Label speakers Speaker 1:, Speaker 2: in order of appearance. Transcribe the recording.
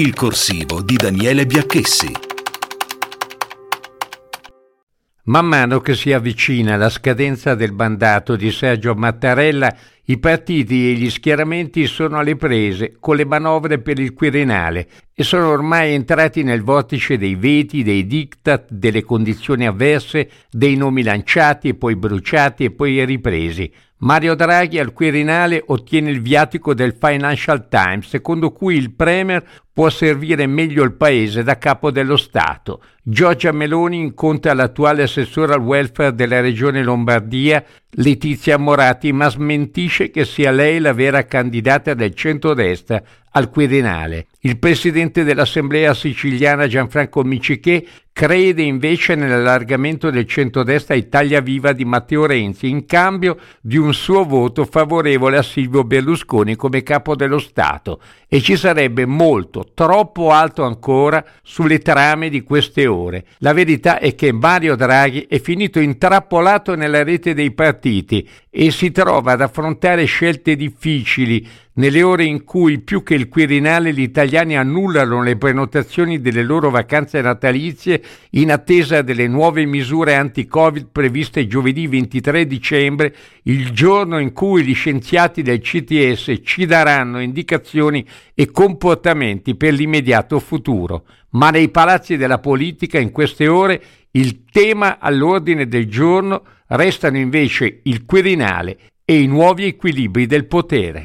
Speaker 1: Il corsivo di Daniele Biacchessi.
Speaker 2: Man mano che si avvicina la scadenza del mandato di Sergio Mattarella, i partiti e gli schieramenti sono alle prese con le manovre per il Quirinale e sono ormai entrati nel vortice dei veti, dei diktat, delle condizioni avverse, dei nomi lanciati e poi bruciati e poi ripresi. Mario Draghi al Quirinale ottiene il viatico del Financial Times, secondo cui il Premier può servire meglio il Paese da capo dello Stato. Giorgia Meloni incontra l'attuale assessore al welfare della regione Lombardia, Letizia Morati, ma smentisce che sia lei la vera candidata del centrodestra al Quirinale. Il presidente dell'Assemblea siciliana Gianfranco Miciché crede invece nell'allargamento del centrodestra Italia Viva di Matteo Renzi in cambio di un suo voto favorevole a Silvio Berlusconi come capo dello Stato e ci sarebbe molto, troppo alto ancora sulle trame di queste ore. La verità è che Mario Draghi è finito intrappolato nella rete dei partiti e si trova ad affrontare scelte difficili nelle ore in cui più che il Quirinale gli italiani annullano le prenotazioni delle loro vacanze natalizie in attesa delle nuove misure anti-Covid previste giovedì 23 dicembre, il giorno in cui gli scienziati del CTS ci daranno indicazioni e comportamenti per l'immediato futuro. Ma nei palazzi della politica in queste ore il tema all'ordine del giorno restano invece il Quirinale e i nuovi equilibri del potere.